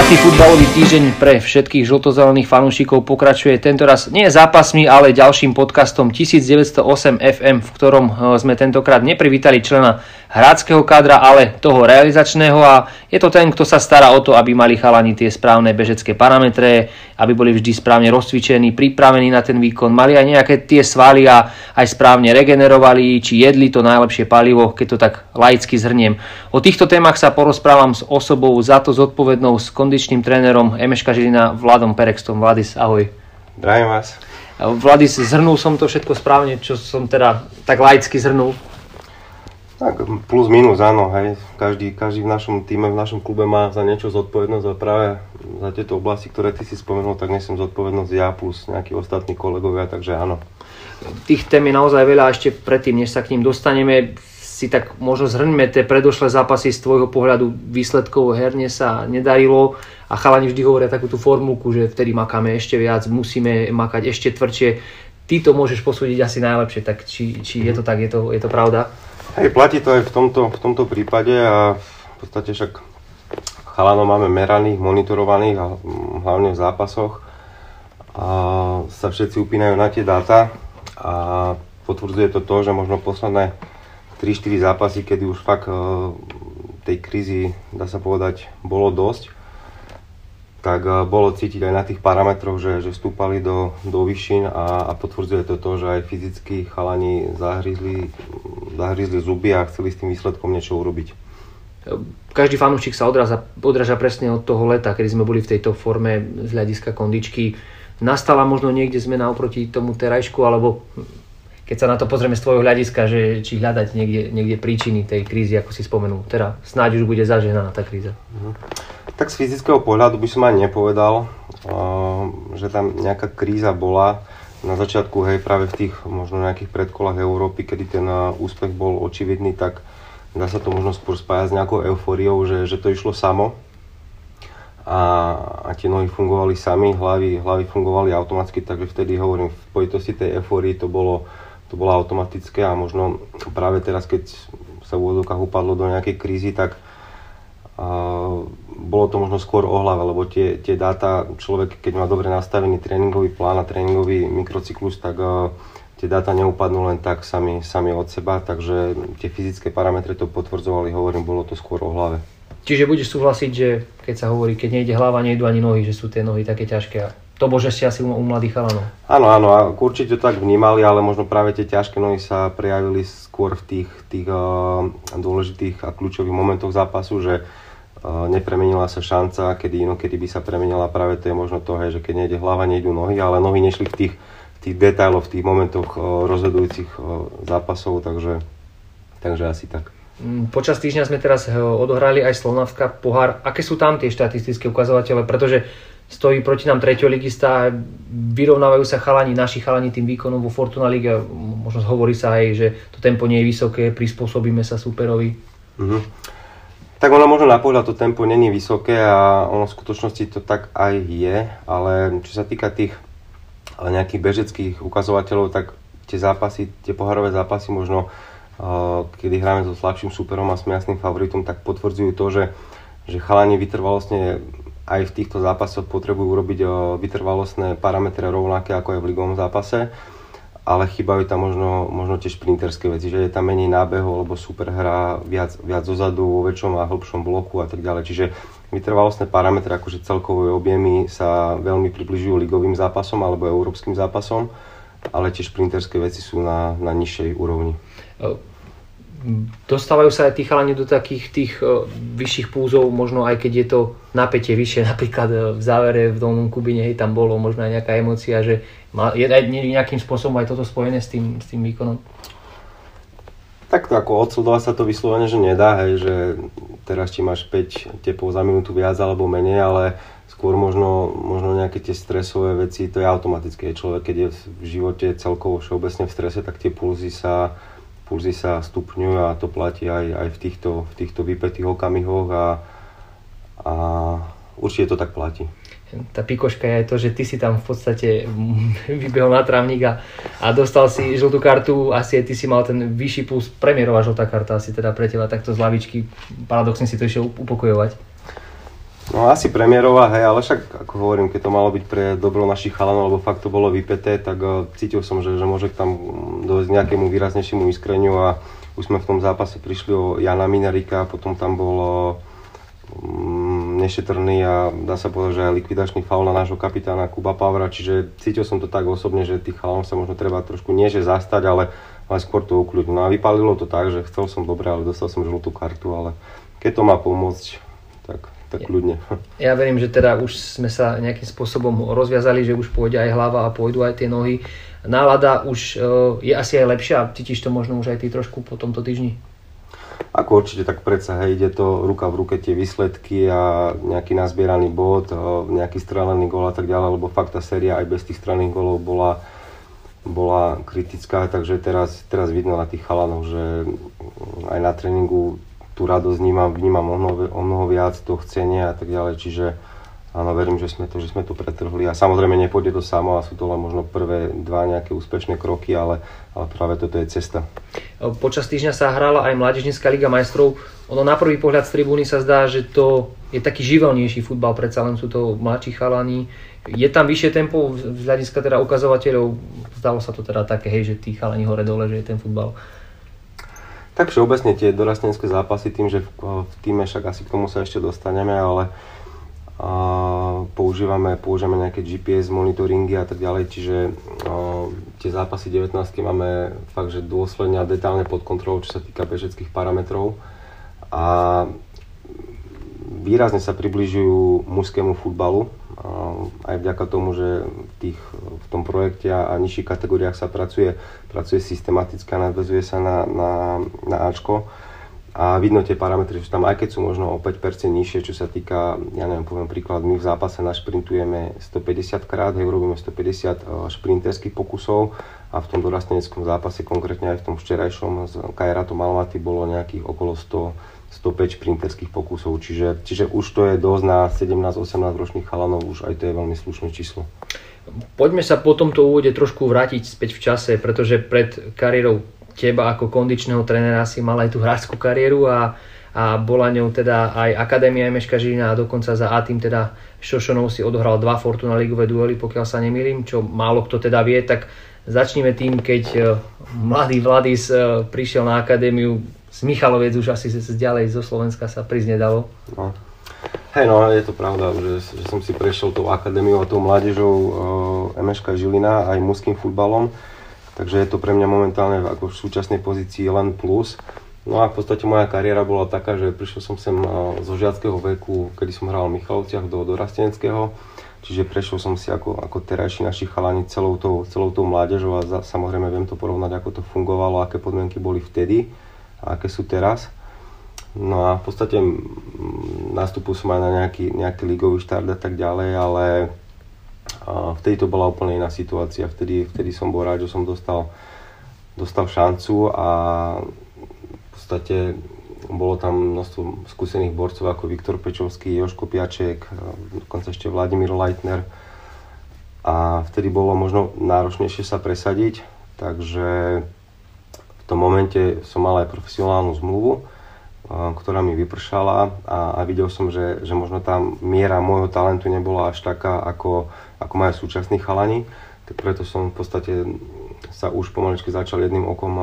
Krásny futbalový týždeň pre všetkých žltozelených fanúšikov pokračuje tentoraz nie zápasmi, ale ďalším podcastom 1908 FM, v ktorom eh, sme tentokrát neprivítali člena hráckého kádra, ale toho realizačného a je to ten, kto sa stará o to, aby mali chalani tie správne bežecké parametre, aby boli vždy správne rozcvičení, pripravení na ten výkon, mali aj nejaké tie svaly a aj správne regenerovali, či jedli to najlepšie palivo, keď to tak laicky zhrniem. O týchto témach sa porozprávam s osobou za to zodpovednou s kondičným trénerom Emeška Žilina Vladom Perextom. Vladis, ahoj. Zdravím vás. Vladis, zhrnul som to všetko správne, čo som teda tak laicky zhrnul. Tak plus minus, áno, hej. Každý, každý v našom týme, v našom klube má za niečo zodpovednosť a práve za tieto oblasti, ktoré ty si spomenul, tak nesem zodpovednosť ja plus nejakí ostatní kolegovia, takže áno. Tých tém je naozaj veľa, ešte predtým, než sa k ním dostaneme, si tak možno zhrňme tie predošlé zápasy z tvojho pohľadu výsledkov herne sa nedarilo a chalani vždy hovoria takú tú formulku, že vtedy makáme ešte viac, musíme makať ešte tvrdšie. Ty to môžeš posúdiť asi najlepšie, tak či, či je to tak, je to, je to pravda? Hej, platí to aj v tomto, v tomto prípade a v podstate však chalanov máme meraných, monitorovaných a hlavne v zápasoch. A sa všetci upínajú na tie dáta a potvrdzuje to to, že možno posledné 3-4 zápasy, kedy už fakt e, tej krízy, dá sa povedať, bolo dosť, tak e, bolo cítiť aj na tých parametroch, že, že stúpali do, do vyššín a, a potvrdzuje to to, že aj fyzicky chalani zahryzli, zahryzli zuby a chceli s tým výsledkom niečo urobiť. Každý fanúšik sa odraza, odraža presne od toho leta, kedy sme boli v tejto forme z hľadiska kondičky. Nastala možno niekde zmena oproti tomu terajšku, alebo keď sa na to pozrieme z tvojho hľadiska, že či hľadať niekde, niekde príčiny tej krízy, ako si spomenul. Teda snáď už bude zaženaná tá kríza. Mhm. Tak z fyzického pohľadu by som ani nepovedal, že tam nejaká kríza bola. Na začiatku, hej, práve v tých možno nejakých predkolách Európy, kedy ten úspech bol očividný, tak dá sa to možno skôr spájať s nejakou eufóriou, že, že to išlo samo a, a tie nohy fungovali sami, hlavy, hlavy fungovali automaticky, takže vtedy hovorím, v pojitosti tej eufórii to bolo, to bolo automatické a možno práve teraz, keď sa v úvodokách upadlo do nejakej krízy, tak bolo to možno skôr o hlave, lebo tie, tie dáta, človek keď má dobre nastavený tréningový plán a tréningový mikrocyklus, tak uh, tie dáta neupadnú len tak sami, sami od seba, takže tie fyzické parametre to potvrdzovali, hovorím, bolo to skôr o hlave. Čiže budeš súhlasiť, že keď sa hovorí, keď nejde hlava, nejdu ani nohy, že sú tie nohy také ťažké a to bože ste asi u, mladých chalanov. Áno, áno, a určite to tak vnímali, ale možno práve tie ťažké nohy sa prejavili skôr v tých, tých uh, dôležitých a kľúčových momentoch zápasu, že nepremenila sa šanca, kedy inokedy by sa premenila práve to je možno to, hej, že keď nejde hlava, nejdú nohy, ale nohy nešli v tých, v tých detailoch, v tých momentoch rozhodujúcich zápasov, takže, takže asi tak. Mm, počas týždňa sme teraz odohrali aj Slovnavská pohár. Aké sú tam tie štatistické ukazovatele? Pretože stojí proti nám treťoligista vyrovnávajú sa chalani, naši chalani tým výkonom vo Fortuna Liga. Možno hovorí sa aj, že to tempo nie je vysoké, prispôsobíme sa superovi. Mm-hmm. Tak ono možno na pohľad to tempo není vysoké a ono v skutočnosti to tak aj je, ale čo sa týka tých nejakých bežeckých ukazovateľov, tak tie zápasy, tie pohárové zápasy možno kedy hráme so slabším superom a sme jasným favoritom, tak potvrdzujú to, že, že chalani vytrvalostne aj v týchto zápasoch potrebujú urobiť vytrvalostné parametre rovnaké ako aj v ligovom zápase ale chýbajú tam možno, možno tie šprinterské veci, že je tam menej nábehov, lebo super hrá viac, viac zozadu, vo väčšom a hĺbšom bloku a tak ďalej. Čiže vytrvalostné parametre, akože celkové objemy sa veľmi približujú ligovým zápasom alebo európskym zápasom, ale tie šprinterské veci sú na, na nižšej úrovni dostávajú sa aj tí chalani do takých tých vyšších púzov, možno aj keď je to napätie vyššie, napríklad v závere v dolnom Kubine, hej, tam bolo možno aj nejaká emocia, že je aj nejakým spôsobom aj toto spojené s tým, s tým výkonom? Tak to ako odsledovať sa to vyslovene, že nedá, hej, že teraz či máš 5 tepov za minútu viac alebo menej, ale skôr možno, možno nejaké tie stresové veci, to je automatické. Človek, keď je v živote celkovo všeobecne v strese, tak tie pulzy sa pulzy sa stupňujú a to platí aj, aj v, týchto, v týchto vypetých okamihoch a, a určite to tak platí. Tá pikoška je aj to, že ty si tam v podstate vybehol na trávnik a, a dostal si žltú kartu, asi aj ty si mal ten vyšší puls, premiérová žltá karta asi teda pre teba takto z lavičky, paradoxne si to išiel upokojovať. No asi premiérová, hej, ale však ako hovorím, keď to malo byť pre dobro našich chalanov, lebo fakt to bolo vypeté, tak uh, cítil som, že, že môže tam dojsť nejakému výraznejšiemu iskreniu a už sme v tom zápase prišli o Jana Minarika, potom tam bol um, nešetrný a dá sa povedať, že aj likvidačný faul na nášho kapitána Kuba Pavra, čiže cítil som to tak osobne, že tých chalanov sa možno treba trošku nie že zastať, ale, ale skôr to ukľudniť. No a vypálilo to tak, že chcel som dobre, ale dostal som žltú kartu, ale keď to má pomôcť, tak tak ľudne. Ja verím, že teda už sme sa nejakým spôsobom rozviazali, že už pôjde aj hlava a pôjdu aj tie nohy. Nálada už uh, je asi aj lepšia, cítiš to možno už aj ty trošku po tomto týždni? Ako určite, tak predsa, hej, ide to ruka v ruke tie výsledky a nejaký nazbieraný bod, uh, nejaký strelený gól a tak ďalej, lebo fakt tá séria aj bez tých strelených gólov bola, bola kritická, takže teraz, teraz vidno na tých chalanov, že aj na tréningu tú radosť vnímam, vnímam o mnoho, o mnoho viac, to chcenie a tak ďalej, čiže áno, verím, že sme to, že sme to pretrhli a samozrejme nepôjde to samo a sú to len možno prvé dva nejaké úspešné kroky, ale, ale práve toto je cesta. Počas týždňa sa hrala aj Mládežnická liga majstrov. Ono na prvý pohľad z tribúny sa zdá, že to je taký živelnejší futbal, predsa len sú to mladší chalani. Je tam vyššie tempo z hľadiska teda ukazovateľov? Zdalo sa to teda také, hej, že tí chalani hore dole, že je ten futbal tak všeobecne tie dorastenské zápasy tým, že v, v týme však asi k tomu sa ešte dostaneme, ale používame, používame nejaké GPS monitoringy a tak ďalej, čiže a, tie zápasy 19 máme fakt, že dôsledne a detálne pod kontrolou, čo sa týka bežeckých parametrov a výrazne sa približujú mužskému futbalu, aj vďaka tomu, že v, tých, v tom projekte a nižších kategóriách sa pracuje, pracuje systematicky a nadvezuje sa na, na, na Ačko. A vidno tie parametre, že tam aj keď sú možno o 5% nižšie, čo sa týka, ja neviem, poviem príklad, my v zápase našprintujeme 150 krát, hej, robíme 150 e, šprinterských pokusov a v tom dorasteneckom zápase, konkrétne aj v tom včerajšom z Kajratom Almaty bolo nejakých okolo 100 105 šprinterských pokusov, čiže, čiže už to je dosť na 17-18 ročných chalanov, už aj to je veľmi slušné číslo. Poďme sa po tomto úvode trošku vrátiť späť v čase, pretože pred kariérou teba ako kondičného trénera si mal aj tú hráčskú kariéru a, a bola ňou teda aj Akadémia Emeška Žilina a dokonca za A tým teda Šošonov si odohral dva Fortuna ligové duely, pokiaľ sa nemýlim, čo málo kto teda vie, tak začneme tým, keď eh, mladý Vladis eh, prišiel na akadémiu, z Michaloviec už asi ďalej zo Slovenska sa prísť nedalo. No. Hej, no je to pravda, že, že som si prešiel tou akadémiou a tou mládežou uh, Emeška Žilina aj mužským futbalom, takže je to pre mňa momentálne ako v súčasnej pozícii len plus. No a v podstate moja kariéra bola taká, že prišiel som sem uh, zo žiackého veku, kedy som hral v Michalovciach do, do Rasteneckého, čiže prešiel som si ako, ako terajší naši chalani celou tou, celou tou mládežou a za, samozrejme viem to porovnať, ako to fungovalo, aké podmienky boli vtedy a aké sú teraz. No a v podstate nastupul som aj na nejaký, nejaký ligový štart a tak ďalej, ale vtedy to bola úplne iná situácia. Vtedy, vtedy som bol rád, že som dostal, dostal šancu a v podstate bolo tam množstvo skúsených borcov ako Viktor Pečovský, Joško Piaček, dokonca ešte Vladimír Leitner. A vtedy bolo možno náročnejšie sa presadiť, takže tom momente som mal aj profesionálnu zmluvu, ktorá mi vypršala a, a videl som, že, že možno tá miera môjho talentu nebola až taká, ako, ako majú súčasní chalani. Tak preto som v podstate sa už pomaličky začal jedným okom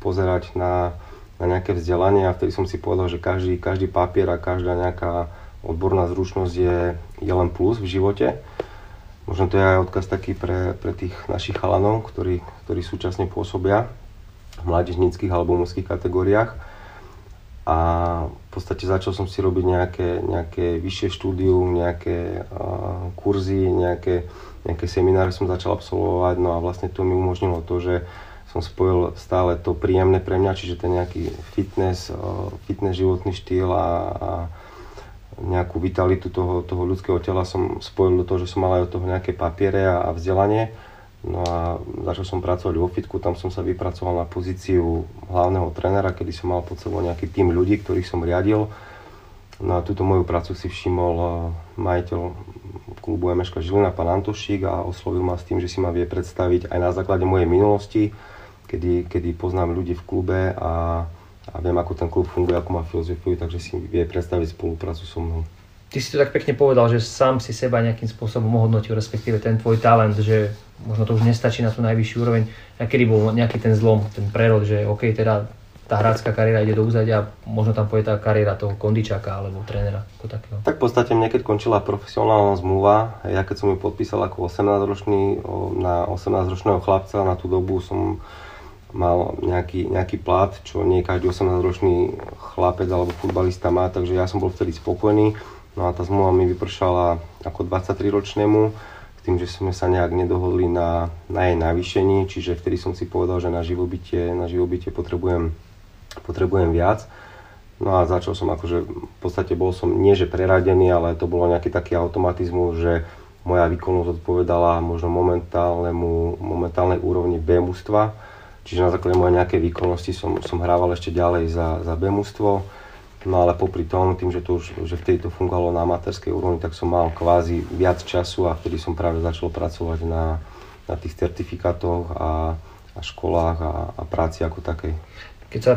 pozerať na, na nejaké vzdelanie a vtedy som si povedal, že každý, každý papier a každá nejaká odborná zručnosť je, je len plus v živote. Možno to je aj odkaz taký pre, pre tých našich chalanov, ktorí, ktorí súčasne pôsobia v mládežnických alebo mužských kategóriách. A v podstate začal som si robiť nejaké, nejaké vyššie štúdium, nejaké uh, kurzy, nejaké, nejaké semináre som začal absolvovať. No a vlastne to mi umožnilo to, že som spojil stále to príjemné pre mňa, čiže ten nejaký fitness, uh, fitness životný štýl a, a nejakú vitalitu toho, toho ľudského tela som spojil do toho, že som mal aj od toho nejaké papiere a, a vzdelanie No a začal som pracovať vo fitku, tam som sa vypracoval na pozíciu hlavného trénera, kedy som mal pod sebou nejaký tým ľudí, ktorých som riadil. No a túto moju prácu si všimol eh, majiteľ klubu Emeška Žilina, pán Antošík a oslovil ma s tým, že si ma vie predstaviť aj na základe mojej minulosti, kedy, kedy poznám ľudí v klube a, a viem, ako ten klub funguje, ako má filozofiu, takže si vie predstaviť spoluprácu so mnou. Ty si to tak pekne povedal, že sám si seba nejakým spôsobom ohodnotil, respektíve ten tvoj talent, že možno to už nestačí na tú najvyššiu úroveň. A kedy bol nejaký ten zlom, ten prerod, že OK, teda tá hrácká kariéra ide do úzadia a možno tam pôjde tá kariéra toho kondičáka alebo trénera ako takého. Tak v podstate mne keď končila profesionálna zmluva, ja keď som ju podpísal ako 18-ročný, na 18-ročného chlapca, na tú dobu som mal nejaký, nejaký plat, čo nie každý 18-ročný chlapec alebo futbalista má, takže ja som bol vtedy spokojný. No a tá zmluva mi vypršala ako 23-ročnému, s tým, že sme sa nejak nedohodli na, na jej navýšení, čiže vtedy som si povedal, že na živobytie, na živobytie potrebujem potrebujem viac. No a začal som akože, v podstate bol som nie že preradený, ale to bolo nejaký taký automatizmus, že moja výkonnosť odpovedala možno momentálnemu, momentálnej úrovni B mužstva. Čiže na základe mojej nejakej výkonnosti som, som hrával ešte ďalej za, za B mužstvo. No ale popri tom, tým, že, to už, že vtedy to fungovalo na amatérskej úrovni, tak som mal kvázi viac času a vtedy som práve začal pracovať na, na tých certifikátoch a, a školách a, a práci ako takej keď sa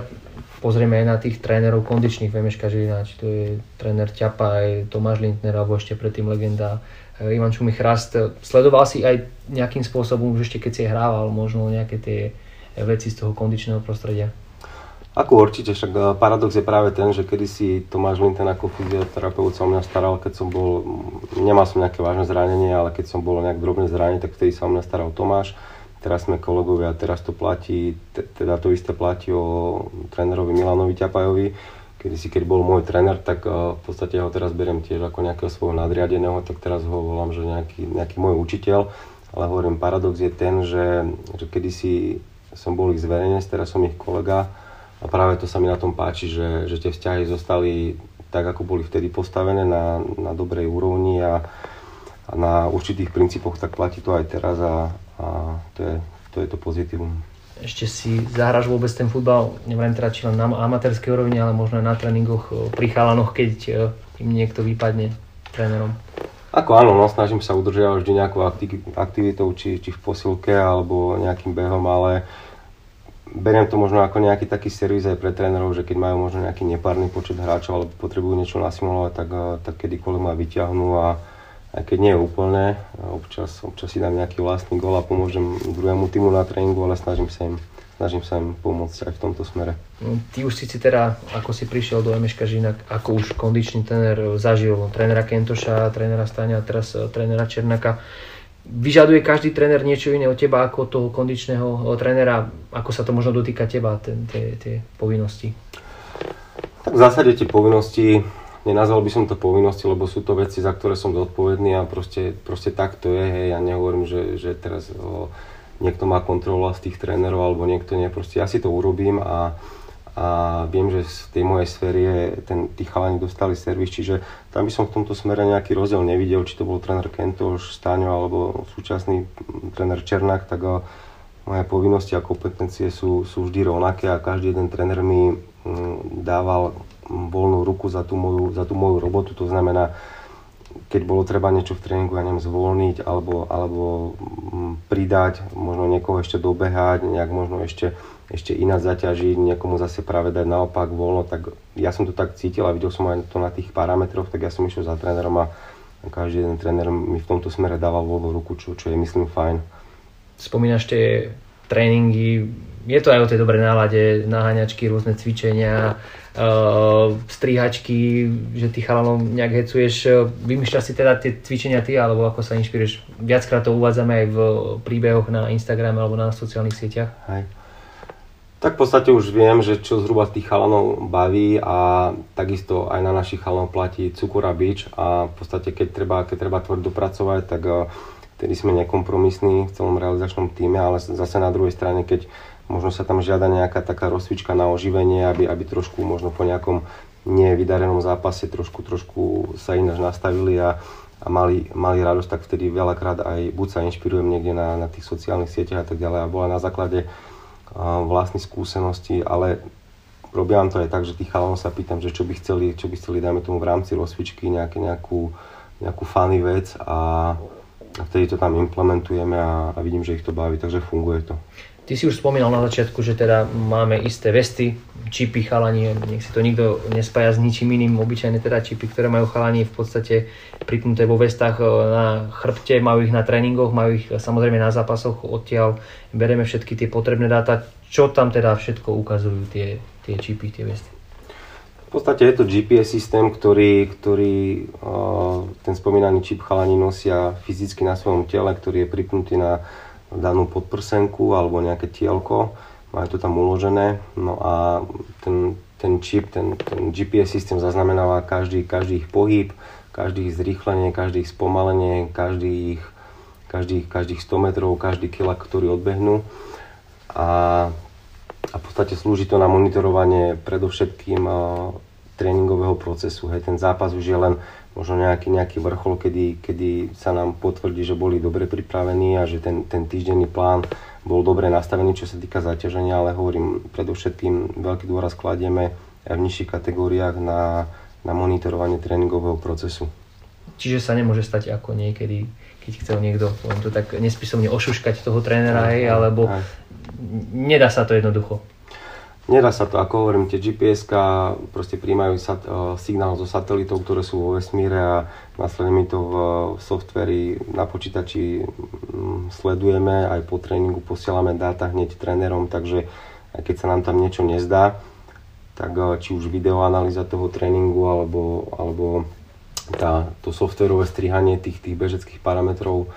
pozrieme aj na tých trénerov kondičných, Vemeška Žilina, či to je tréner Ťapa, aj Tomáš Lindner, alebo ešte predtým legenda eh, Ivan Čumi Chrast. Sledoval si aj nejakým spôsobom, už ešte keď si hrával, možno nejaké tie veci z toho kondičného prostredia? Ako určite, však eh, paradox je práve ten, že kedy si Tomáš Linten ako fyzioterapeut sa o mňa staral, keď som bol, nemal som nejaké vážne zranenie, ale keď som bol nejak drobné zranenie, tak vtedy sa o mňa staral Tomáš. Teraz sme kolegovia, teraz to platí, teda to isté platí o trénerovi Milanovi Ťapajovi, kedy si, keď bol môj tréner, tak uh, v podstate ho teraz beriem tiež ako nejakého svojho nadriadeného, tak teraz ho volám, že nejaký, nejaký môj učiteľ, ale hovorím, paradox je ten, že, že kedysi som bol ich zverejnec, teraz som ich kolega a práve to sa mi na tom páči, že, že tie vzťahy zostali tak, ako boli vtedy postavené na, na dobrej úrovni a, a na určitých princípoch, tak platí to aj teraz a, a to je to, je to pozitívum. Ešte si zahraš vôbec ten futbal, neviem teda či len na amatérskej úrovni, ale možno aj na tréningoch pri chalanoch, keď e, im niekto vypadne trénerom? Ako áno, no, snažím sa udržiavať vždy nejakou aktivitou, či, či v posilke alebo nejakým behom, ale beriem to možno ako nejaký taký servis aj pre trénerov, že keď majú možno nejaký nepárny počet hráčov alebo potrebujú niečo nasimulovať, tak, e, tak kedykoľvek ma vyťahnú a, aj keď nie je úplné, občas, občas si dám nejaký vlastný gol a pomôžem druhému týmu na tréningu, ale snažím sa im, snažím sa im pomôcť aj v tomto smere. No, ty už si teda, ako si prišiel do Emeška Žina, ako už kondičný tréner zažil trénera Kentoša, trénera Stania a teraz eh, trénera Černaka. Vyžaduje každý tréner niečo iné od teba ako toho kondičného eh, trénera? Ako sa to možno dotýka teba, tie, povinnosti? Tak v zásade tie povinnosti nenazval by som to povinnosti, lebo sú to veci, za ktoré som zodpovedný a proste, proste tak to je, hej, ja nehovorím, že, že teraz o, niekto má kontrolu z tých trénerov alebo niekto nie, proste ja si to urobím a, a viem, že z tej mojej sféry je, ten, tí chalani dostali servis, čiže tam by som v tomto smere nejaký rozdiel nevidel, či to bol tréner Kentoš, Stáňo alebo súčasný tréner Černák, tak o, moje povinnosti a kompetencie sú, sú vždy rovnaké a každý jeden tréner mi mm, dával voľnú ruku za tú moju, za tú moju robotu, to znamená, keď bolo treba niečo v tréningu, ja neviem, zvolniť alebo, alebo mm, pridať, možno niekoho ešte dobehať, nejak možno ešte, ešte ináč zaťažiť, niekomu zase práve dať naopak voľno, tak ja som to tak cítil a videl som aj to na tých parametroch, tak ja som išiel za trénerom a každý jeden tréner mi v tomto smere dával voľnú ruku, čo, čo je myslím fajn. Spomínaš tie tréningy, je to aj o tej dobrej nálade, naháňačky, rôzne cvičenia, uh, strihačky, že ty chalanom nejak hecuješ. Vymýšľaš si teda tie cvičenia ty, alebo ako sa inšpiruješ? Viackrát to uvádzame aj v príbehoch na Instagrame alebo na sociálnych sieťach. Hej. Tak v podstate už viem, že čo zhruba tých chalanov baví a takisto aj na našich chalanov platí cukor a bič a v podstate keď treba, keď treba tvrdo pracovať, tak vtedy sme nekompromisní v celom realizačnom týme, ale zase na druhej strane, keď možno sa tam žiada nejaká taká rozcvička na oživenie, aby, aby trošku možno po nejakom nevydarenom zápase trošku, trošku sa ináč nastavili a, a mali, mali radosť, tak vtedy veľakrát aj buď sa inšpirujem niekde na, na tých sociálnych sieťach a tak ďalej a bola na základe vlastných skúseností, ale robím to aj tak, že tých chalanov sa pýtam, že čo by chceli, čo by chceli, dajme tomu v rámci rozcvičky, nejaké, nejakú, nejakú funny vec a, a vtedy to tam implementujeme a, a vidím, že ich to baví, takže funguje to. Ty si už spomínal na začiatku, že teda máme isté vesty, čipy chalani, nech si to nikto nespája s ničím iným, obyčajné teda čipy, ktoré majú chalani v podstate pripnuté vo vestách e, na chrbte, majú ich na tréningoch, majú ich samozrejme na zápasoch odtiaľ, bereme všetky tie potrebné dáta. Čo tam teda všetko ukazujú tie, tie čipy, tie vesty? V podstate je to GPS systém, ktorý, ktorý e, ten spomínaný čip chalani nosia fyzicky na svojom tele, ktorý je pripnutý na danú podprsenku alebo nejaké tielko, majú to tam uložené. No a ten, ten čip, ten, ten GPS systém zaznamenáva každý, každý ich pohyb, každý ich zrýchlenie, každý ich spomalenie, každý ich, každý, každých 100 metrov, každý kilak, ktorý odbehnú. A, a v podstate slúži to na monitorovanie predovšetkým tréningového procesu. Hej, ten zápas už je len možno nejaký, nejaký vrchol, kedy, kedy sa nám potvrdí, že boli dobre pripravení a že ten, ten týždenný plán bol dobre nastavený, čo sa týka zaťaženia, ale hovorím, predovšetkým veľký dôraz kladieme aj v nižších kategóriách na, na monitorovanie tréningového procesu. Čiže sa nemôže stať ako niekedy, keď chcel niekto to tak nespisomne ošuškať toho trénera, aj, alebo aj. Nedá sa to jednoducho. Nedá sa to, ako hovorím, tie gps proste príjmajú sat, uh, signál zo satelitov, ktoré sú vo vesmíre a následne my to v, v softveri na počítači um, sledujeme, aj po tréningu posielame dáta hneď trénerom, takže aj keď sa nám tam niečo nezdá, tak uh, či už videoanalýza toho tréningu alebo, alebo tá, to softverové strihanie tých, tých bežeckých parametrov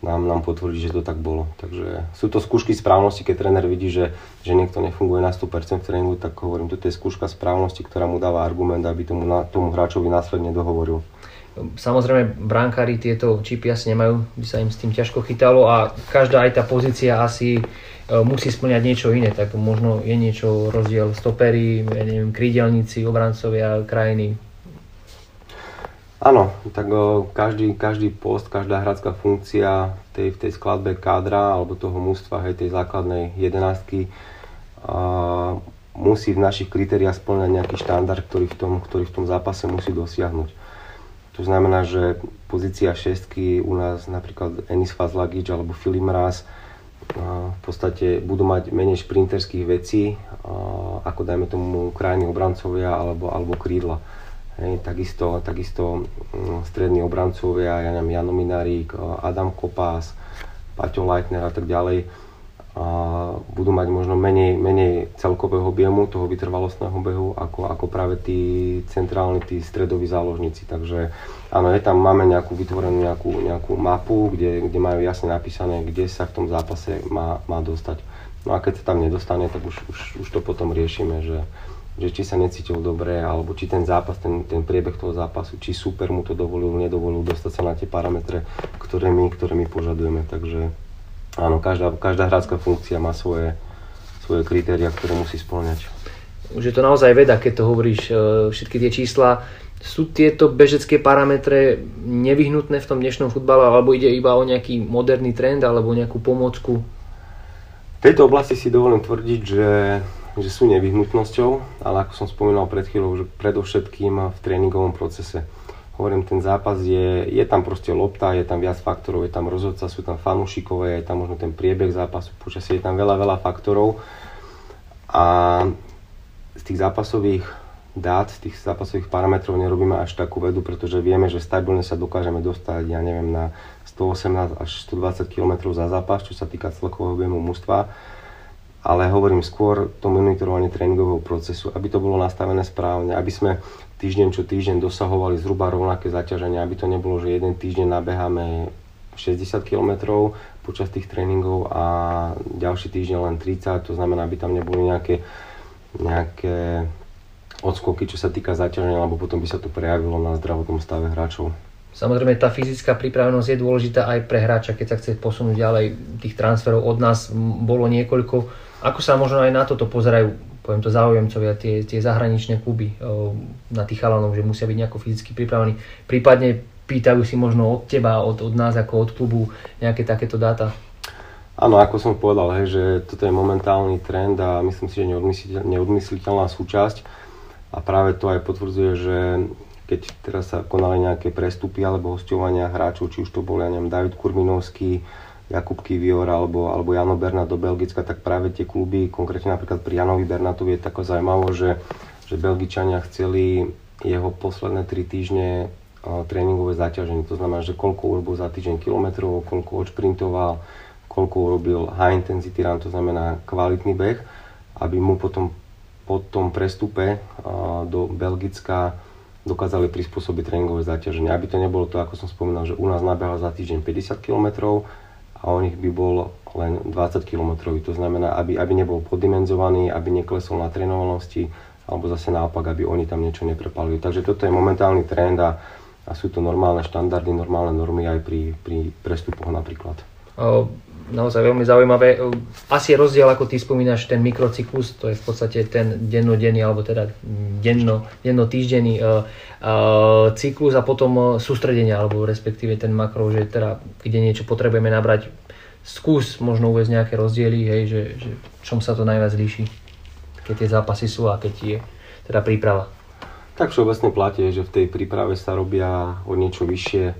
nám, nám potvrdí, že to tak bolo. Takže sú to skúšky správnosti, keď tréner vidí, že, že niekto nefunguje na 100% v tréningu, tak hovorím, toto je skúška správnosti, ktorá mu dáva argument, aby tomu, tomu hráčovi následne dohovoril. Samozrejme, brankári tieto čipy asi nemajú, by sa im s tým ťažko chytalo a každá aj tá pozícia asi e, musí splňať niečo iné, tak možno je niečo rozdiel stopery, ja neviem, krídelníci, obrancovia, krajiny, Áno, tak každý, každý post, každá hradská funkcia tej, v tej skladbe kádra alebo toho mústva, hej, tej základnej jedenáctky a, musí v našich kritériách splňať nejaký štandard, ktorý v tom, ktorý v tom zápase musí dosiahnuť. To znamená, že pozícia šestky u nás napríklad Enis Fazlagič alebo Filip Mraz v podstate budú mať menej šprinterských vecí, ako dajme tomu krajní obrancovia alebo, alebo krídla Hej, takisto, takisto mm, strední obrancovia, ja neviem, Jano Minarík, Adam Kopás, Paťo Leitner a tak ďalej, a budú mať možno menej, menej celkového objemu toho vytrvalostného behu ako, ako práve tí centrálni, tí stredoví záložníci. Takže áno, je tam, máme nejakú vytvorenú nejakú, nejakú mapu, kde, kde majú jasne napísané, kde sa v tom zápase má, má dostať. No a keď sa tam nedostane, tak už, už, už to potom riešime, že, že či sa necítil dobre, alebo či ten zápas, ten, ten priebeh toho zápasu, či super mu to dovolil, nedovolil dostať sa na tie parametre, ktoré my, ktoré my požadujeme. Takže áno, každá, každá hrácká funkcia má svoje, svoje kritéria, ktoré musí splňať. Už je to naozaj veda, keď to hovoríš, e, všetky tie čísla. Sú tieto bežecké parametre nevyhnutné v tom dnešnom futbale, alebo ide iba o nejaký moderný trend, alebo nejakú pomôcku? V tejto oblasti si dovolím tvrdiť, že že sú nevyhnutnosťou, ale ako som spomínal pred chvíľou, že predovšetkým v tréningovom procese. Hovorím, ten zápas je, je tam proste lopta, je tam viac faktorov, je tam rozhodca, sú tam fanúšikové, je tam možno ten priebeh zápasu, počasie je tam veľa, veľa faktorov. A z tých zápasových dát, z tých zápasových parametrov nerobíme až takú vedu, pretože vieme, že stabilne sa dokážeme dostať, ja neviem, na 118 až 120 km za zápas, čo sa týka celkového objemu mužstva ale hovorím skôr to monitorovanie tréningového procesu, aby to bolo nastavené správne, aby sme týždeň čo týždeň dosahovali zhruba rovnaké zaťaženie, aby to nebolo, že jeden týždeň nabeháme 60 km počas tých tréningov a ďalší týždeň len 30, to znamená, aby tam neboli nejaké, nejaké odskoky, čo sa týka zaťaženia, lebo potom by sa to prejavilo na zdravotnom stave hráčov. Samozrejme, tá fyzická pripravenosť je dôležitá aj pre hráča, keď sa chce posunúť ďalej. Tých transferov od nás bolo niekoľko ako sa možno aj na toto pozerajú, poviem to záujemcovia, tie, tie zahraničné kluby na tých chalanov, že musia byť nejako fyzicky pripravení. Prípadne pýtajú si možno od teba, od, od nás ako od klubu nejaké takéto dáta? Áno, ako som povedal, hej, že toto je momentálny trend a myslím si, že neodmysliteľná súčasť. A práve to aj potvrdzuje, že keď teraz sa konali nejaké prestupy alebo hostovania hráčov, či už to bol, ja neviem, David Kurminovský, Jakub Kivior alebo, alebo Jano Bernat do Belgicka, tak práve tie kluby, konkrétne napríklad pri Janovi Bernatovi je tako zaujímavé, že, že Belgičania chceli jeho posledné tri týždne tréningové zaťaženie. To znamená, že koľko urobil za týždeň kilometrov, koľko odšprintoval, koľko urobil high intensity run, to znamená kvalitný beh, aby mu potom po tom prestupe do Belgicka dokázali prispôsobiť tréningové zaťaženie. Aby to nebolo to, ako som spomínal, že u nás nabehal za týždeň 50 km a o nich by bol len 20 km. To znamená, aby, aby nebol poddimenzovaný, aby neklesol na trénovanosti, alebo zase naopak, aby oni tam niečo neprepalili. Takže toto je momentálny trend a, a sú to normálne štandardy, normálne normy aj pri, pri prestupoch napríklad naozaj veľmi zaujímavé. Asi je rozdiel, ako ty spomínaš, ten mikrocyklus, to je v podstate ten dennodenný, alebo teda denno, denno-týždenný uh, uh, cyklus a potom sústredenie, alebo respektíve ten makro, že teda kde niečo potrebujeme nabrať. Skús možno uvieť nejaké rozdiely, hej, že, že čom sa to najviac líši, keď tie zápasy sú a keď je teda príprava. Tak všeobecne platí, že v tej príprave sa robia o niečo vyššie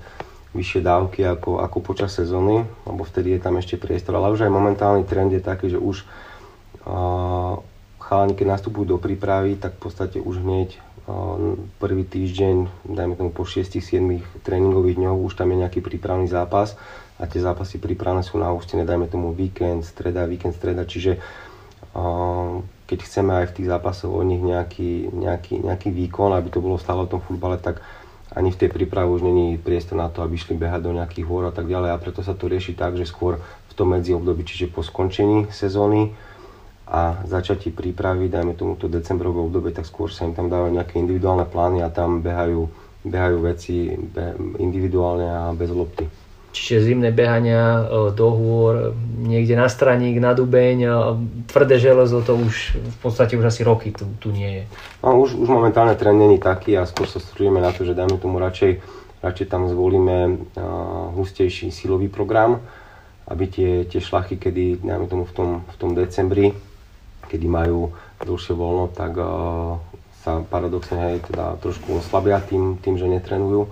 vyššie dávky ako, ako počas sezóny, lebo vtedy je tam ešte priestor. Ale už aj momentálny trend je taký, že už uh, chalani, keď nastupujú do prípravy, tak v podstate už hneď prvý týždeň, dajme tomu po 6-7 tréningových dňoch, už tam je nejaký prípravný zápas a tie zápasy prípravné sú na ústine, dajme tomu víkend, streda, víkend, streda, čiže keď chceme aj v tých zápasoch od nich nejaký, nejaký, nejaký výkon, aby to bolo stále v tom futbale, tak ani v tej príprave už není priestor na to, aby išli behať do nejakých hôr a tak ďalej a preto sa to rieši tak, že skôr v tom medzi období, čiže po skončení sezóny a začatí prípravy, dajme tomuto decembrové obdobie, tak skôr sa im tam dávajú nejaké individuálne plány a tam behajú, behajú veci individuálne a bez lopty. Čiže zimné behania e, do hôr, niekde na straník, na dubeň, e, tvrdé železo to už v podstate už asi roky tu, tu nie je. No, už, už momentálne trend není taký a skôr sa sústredíme na to, že dajme tomu radšej, radšej tam zvolíme uh, hustejší silový program, aby tie, tie šlachy, kedy dajme tomu v tom, v tom decembri, kedy majú dlhšie voľno, tak uh, sa paradoxne aj teda trošku oslabia tým, tým že netrenujú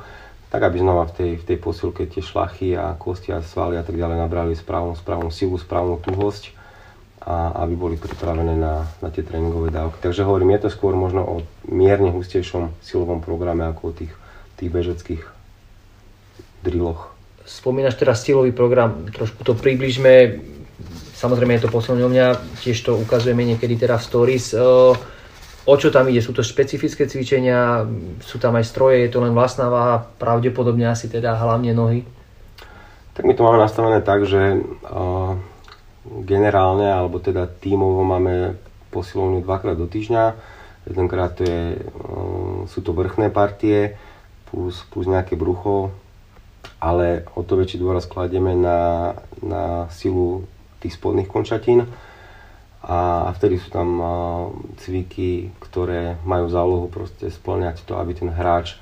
tak aby znova v tej, v tej posilke tie šlachy a kosti a svaly a tak ďalej nabrali správnu, správnu silu, správnu tuhosť a aby boli pripravené na, na tie tréningové dávky. Takže hovorím, je to skôr možno o mierne hustejšom silovom programe ako o tých, tých bežeckých drilloch. Spomínaš teraz silový program, trošku to približme, samozrejme je to mňa, tiež to ukazujeme niekedy teda v stories. Uh, O čo tam ide? Sú to špecifické cvičenia, sú tam aj stroje, je to len vlastná váha, pravdepodobne asi teda hlavne nohy? Tak my to máme nastavené tak, že uh, generálne, alebo teda tímovo máme posilovňu dvakrát do týždňa. Jedenkrát to je, uh, sú to vrchné partie plus, plus nejaké brucho, ale o to väčší dôraz kladieme na, na silu tých spodných končatín a, vtedy sú tam cviky, ktoré majú za úlohu proste splňať to, aby ten hráč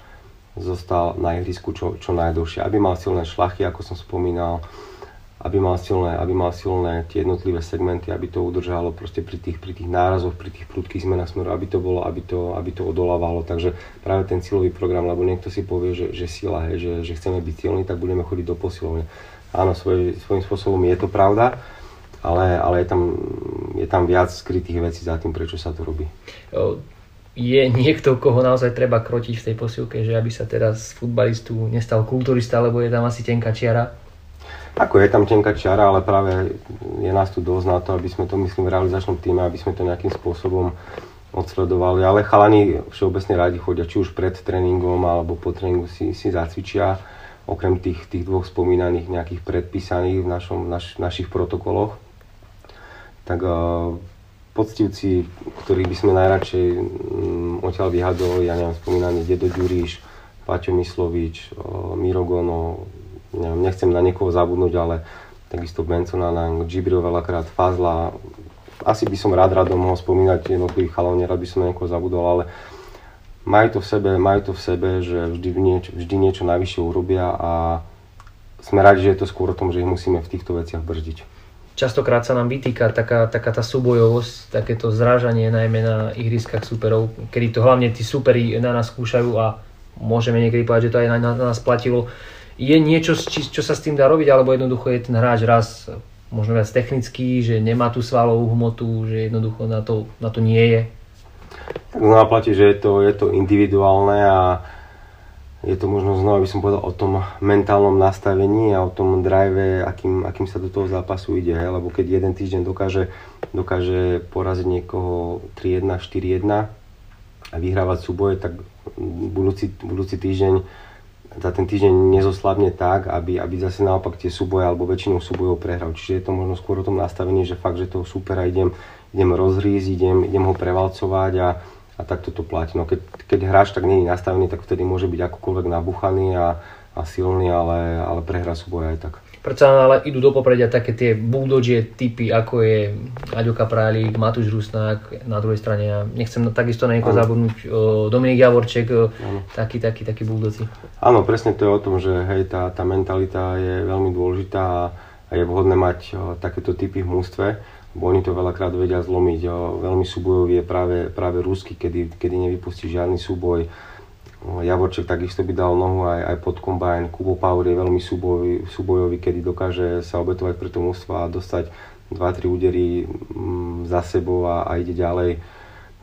zostal na ihrisku čo, čo najdlhšie, aby mal silné šlachy, ako som spomínal, aby mal silné, aby mal silné tie jednotlivé segmenty, aby to udržalo proste pri tých, pri tých nárazoch, pri tých prudkých zmenách smeru, aby to bolo, aby to, aby to odolávalo. Takže práve ten silový program, lebo niekto si povie, že, že sila, hej, že, že chceme byť silní, tak budeme chodiť do posilovne. Áno, svoj, svojím spôsobom je to pravda, ale, ale je, tam, je tam viac skrytých vecí za tým, prečo sa to robí. Je niekto, koho naozaj treba krotiť v tej posilke, že aby sa teraz futbalistu nestal kulturista, lebo je tam asi tenká čiara? Ako je tam tenká čiara, ale práve je nás tu dosť na to, aby sme to, myslím, v realizačnom týme, aby sme to nejakým spôsobom odsledovali. Ale chalani všeobecne radi chodia, či už pred tréningom alebo po tréningu si, si zacvičia, okrem tých, tých dvoch spomínaných nejakých predpísaných v našom, naš, našich protokoloch tak uh, poctivci, ktorých by sme najradšej um, odtiaľ vyhadovali, ja neviem, spomínaný Dedo Ďuriš, Paťo Myslovič, uh, Miro Gono, neviem, nechcem na niekoho zabudnúť, ale takisto Bencona Lang, Džibril veľakrát, Fazla, asi by som rád rád mohol spomínať jednotlivých chalov, nerad by som na niekoho zabudol, ale majú to v sebe, majú to v sebe, že vždy, niečo, vždy niečo najvyššie urobia a sme radi, že je to skôr o tom, že ich musíme v týchto veciach brzdiť častokrát sa nám vytýka taká, taká tá súbojovosť, takéto zrážanie najmä na ihriskách superov, kedy to hlavne tí superi na nás skúšajú a môžeme niekedy povedať, že to aj na, na nás platilo. Je niečo, čo sa s tým dá robiť, alebo jednoducho je ten hráč raz možno viac technický, že nemá tú svalovú hmotu, že jednoducho na to, na to nie je? Tak znova platí, že je to, je to individuálne a je to možno znova by som povedal o tom mentálnom nastavení a o tom drive, akým, akým sa do toho zápasu ide, hej? lebo keď jeden týždeň dokáže, dokáže poraziť niekoho 3-1, 4-1 a vyhrávať súboje, tak budúci, budúci týždeň za ten týždeň nezoslabne tak, aby, aby zase naopak tie súboje alebo väčšinou súbojov prehral. Čiže je to možno skôr o tom nastavení, že fakt, že toho supera idem, idem rozrísť, idem, idem ho prevalcovať a, a takto to platí. No keď, keď hráč tak není nastavený, tak vtedy môže byť akokoľvek nabuchaný a, a silný, ale, ale prehra súboj aj tak. Predsa ale idú do popredia také tie bulldodžie typy, ako je Aďo Kaprálik, Matúš Rusnák na druhej strane. Ja nechcem takisto na niekoho zabudnúť. Dominik Javorček, taký, taký, taký bulldoci. Áno, presne to je o tom, že hej, tá, tá mentalita je veľmi dôležitá a, je vhodné mať takéto typy v mústve oni to veľakrát vedia zlomiť. Veľmi súbojový je práve, práve Rusky, kedy, kedy nevypustí žiadny súboj. Javorček takisto by dal nohu aj, aj pod kombajn. Kubo Power je veľmi súbojový, súbojový, kedy dokáže sa obetovať pre to mústvo a dostať 2-3 údery mm, za sebou a, a ide ďalej.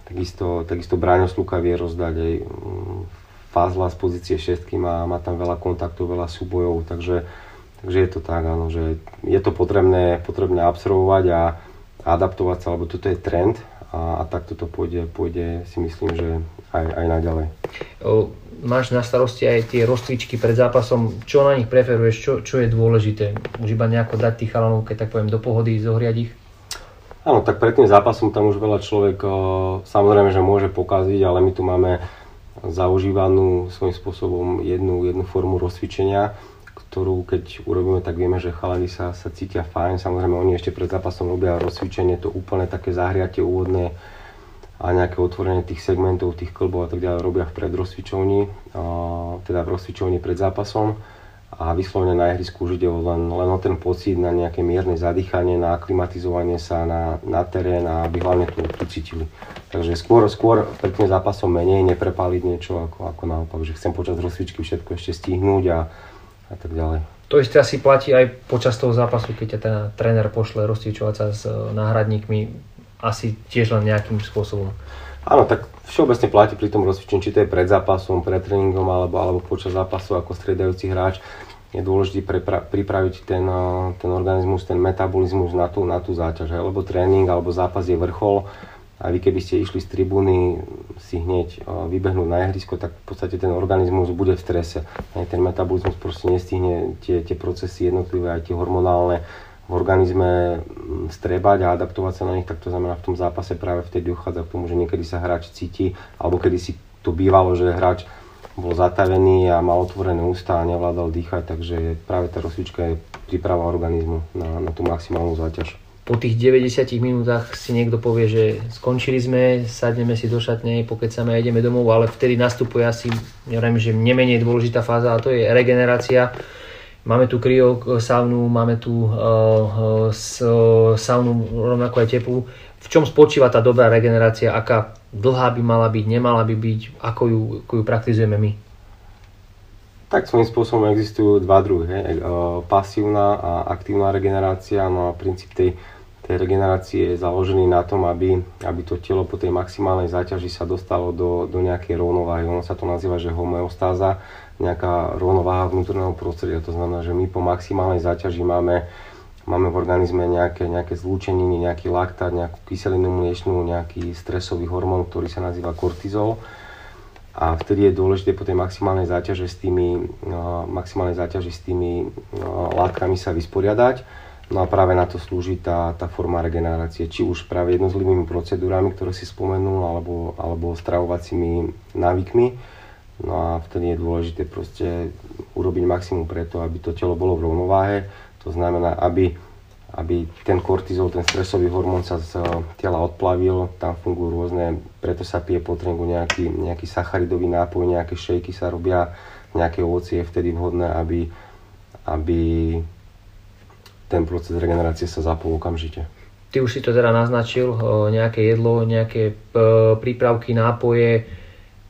Takisto, takisto Bráňo Sluka vie rozdať aj Fázla z pozície šestky, má, má tam veľa kontaktov, veľa súbojov, takže, takže je to tak, áno, že je to potrebné, potrebné absolvovať a, adaptovať sa, lebo toto je trend a, a takto to pôjde, pôjde si myslím, že aj, aj naďalej. Máš na starosti aj tie rozcvičky pred zápasom, čo na nich preferuješ, čo, čo je dôležité? Už iba nejako dať tých chalanov, keď tak poviem, do pohody, zohriať ich? Áno, tak pred tým zápasom tam už veľa človek o, samozrejme, že môže pokaziť, ale my tu máme zaužívanú svojím spôsobom jednu, jednu formu rozcvičenia, ktorú keď urobíme, tak vieme, že chalani sa, sa cítia fajn. Samozrejme, oni ešte pred zápasom robia rozcvičenie, to úplne také zahriatie úvodné a nejaké otvorenie tých segmentov, tých klbov a tak ďalej robia v predrozcvičovni, teda v rozcvičovni pred zápasom a vyslovene na ihrisku už ide len, len o ten pocit, na nejaké mierne zadýchanie, na aklimatizovanie sa na, na terén a aby hlavne tu, tu cítili. Takže skôr, skôr pred zápasom menej, neprepáliť niečo ako, ako naopak, že chcem počas rozcvičky všetko ešte stihnúť a, a tak ďalej. To isté asi platí aj počas toho zápasu, keď ťa ten tréner pošle rozcvičovať sa s e, náhradníkmi, asi tiež len nejakým spôsobom. Áno, tak všeobecne platí pri tom rozcvičení, či to je pred zápasom, pred tréningom alebo, alebo počas zápasu ako striedajúci hráč. Je dôležité prepra- pripraviť ten, e, ten organizmus, ten metabolizmus na tú, na tú záťaž, lebo tréning alebo zápas je vrchol a vy keby ste išli z tribúny si hneď vybehnúť na ihrisko, tak v podstate ten organizmus bude v strese. Ten metabolizmus proste nestihne tie, tie procesy jednotlivé, aj tie hormonálne v organizme strebať a adaptovať sa na nich, tak to znamená v tom zápase práve vtedy dochádza k tomu, že niekedy sa hráč cíti, alebo kedy si to bývalo, že hráč bol zatavený a mal otvorené ústa a nevládal dýchať, takže práve tá rozcvička je príprava organizmu na, na tú maximálnu záťaž po tých 90 minútach si niekto povie, že skončili sme, sadneme si do šatne, pokecame a ideme domov, ale vtedy nastupuje asi, neviem, že nemenej dôležitá fáza a to je regenerácia. Máme tu kryo saunu, máme tu uh, uh, saunu rovnako aj teplú. V čom spočíva tá dobrá regenerácia, aká dlhá by mala byť, nemala by byť, ako ju, ako ju praktizujeme my? Tak svojím spôsobom existujú dva druhy. Uh, pasívna a aktívna regenerácia. No a princíp tej tej regenerácie je založený na tom, aby, aby to telo po tej maximálnej záťaži sa dostalo do, do nejakej rovnováhy. Ono sa to nazýva, že homeostáza, nejaká rovnováha vnútorného prostredia. To znamená, že my po maximálnej záťaži máme, máme v organizme nejaké, nejaké zlúčeniny, nejaký laktát, nejakú kyselinu mliečnú, nejaký stresový hormón, ktorý sa nazýva kortizol. A vtedy je dôležité po tej maximálnej záťaži s tými, no, maximálnej záťaži s tými no, látkami sa vysporiadať No a práve na to slúži tá, tá forma regenerácie, či už práve jednotlivými procedúrami, ktoré si spomenul, alebo, alebo stravovacími návykmi. No a vtedy je dôležité proste urobiť maximum preto, aby to telo bolo v rovnováhe. To znamená, aby, aby ten kortizol, ten stresový hormón sa z tela odplavil, tam fungujú rôzne, preto sa pije po tréningu nejaký, nejaký sacharidový nápoj, nejaké šejky sa robia, nejaké ovocie je vtedy vhodné, aby, aby ten proces regenerácie sa zapol okamžite. Ty už si to teda naznačil, nejaké jedlo, nejaké prípravky, nápoje.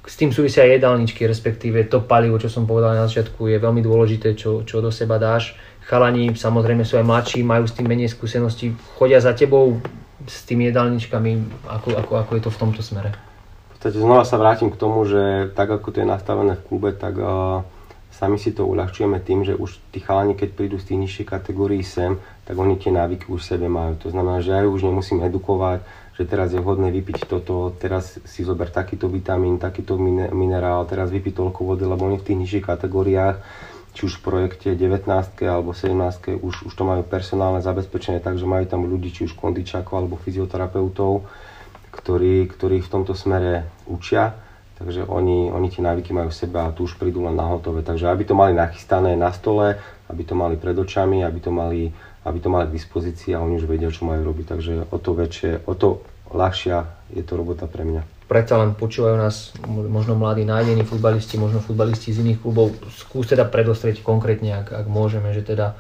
s tým súvisia aj jedálničky, respektíve to palivo, čo som povedal na začiatku, je veľmi dôležité, čo, čo do seba dáš. Chalani samozrejme sú aj mladší, majú s tým menej skúseností, chodia za tebou s tými jedálničkami, ako, ako, ako je to v tomto smere? V podstate znova sa vrátim k tomu, že tak ako to je nastavené v klube, tak uh, sami si to uľahčujeme tým, že už tí chalani, keď prídu z tých nižších kategórií sem, tak oni tie návyky už sebe majú. To znamená, že ja už nemusím edukovať, že teraz je vhodné vypiť toto, teraz si zober takýto vitamín, takýto minerál, teraz vypiť toľko vody, lebo oni v tých nižších kategóriách, či už v projekte 19 alebo 17 už, už to majú personálne zabezpečenie, takže majú tam ľudí, či už kondičákov alebo fyzioterapeutov, ktorí, ktorí v tomto smere učia. Takže oni, oni tie návyky majú v sebe a tu už prídu len na hotové. Takže aby to mali nachystané na stole, aby to mali pred očami, aby to mali aby to mali k dispozícii a oni už vedia, čo majú robiť. Takže o to väčšie, o to ľahšia je to robota pre mňa. Predsa len počúvajú nás možno mladí nájdení futbalisti, možno futbalisti z iných klubov. Skús teda predostrieť konkrétne, ak, ak môžeme, že teda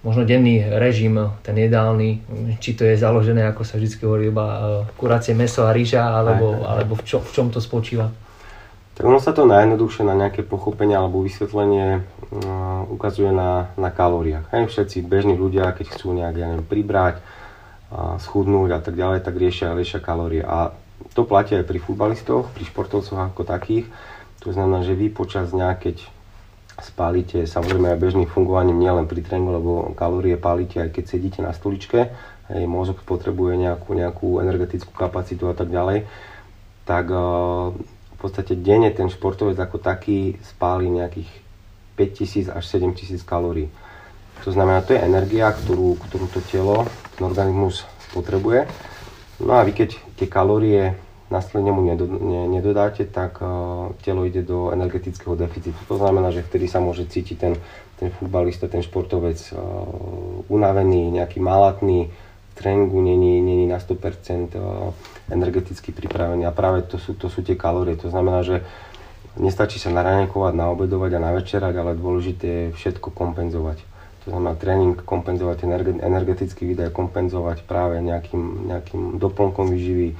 možno denný režim, ten ideálny, či to je založené, ako sa vždy hovorí, iba e, kuracie meso a rýža, alebo, aj, aj, aj. alebo v, čo, v čom to spočíva? Tak ono sa to najjednoduchšie na nejaké pochopenie alebo vysvetlenie uh, ukazuje na, na kalóriách. Hej, všetci bežní ľudia, keď chcú nejak ja neviem, pribrať, uh, schudnúť a tak ďalej, tak riešia, riešia kalórie. A to platí aj pri futbalistoch, pri športovcoch ako takých. To znamená, že vy počas keď spálite, samozrejme aj bežným fungovaním, nielen pri tréningu, lebo kalórie pálite aj keď sedíte na stoličke, hej, mozog potrebuje nejakú, nejakú energetickú kapacitu a tak ďalej, tak uh, v podstate denne ten športovec ako taký spáli nejakých 5000 až 7000 kalórií. To znamená, to je energia, ktorú, ktorú to telo, ten organizmus potrebuje. No a vy keď tie kalórie následne mu nedodáte, tak uh, telo ide do energetického deficitu. To znamená, že vtedy sa môže cítiť ten, ten futbalista, ten športovec uh, unavený, nejaký malatný, tréningu není, není na 100% eh, energeticky pripravený a práve to sú, to sú tie kalórie. To znamená, že nestačí sa naranejkovať, naobedovať a navečerať, ale dôležité je všetko kompenzovať. To znamená tréning kompenzovať, energetický výdaj kompenzovať práve nejakým, nejakým doplnkom výživy,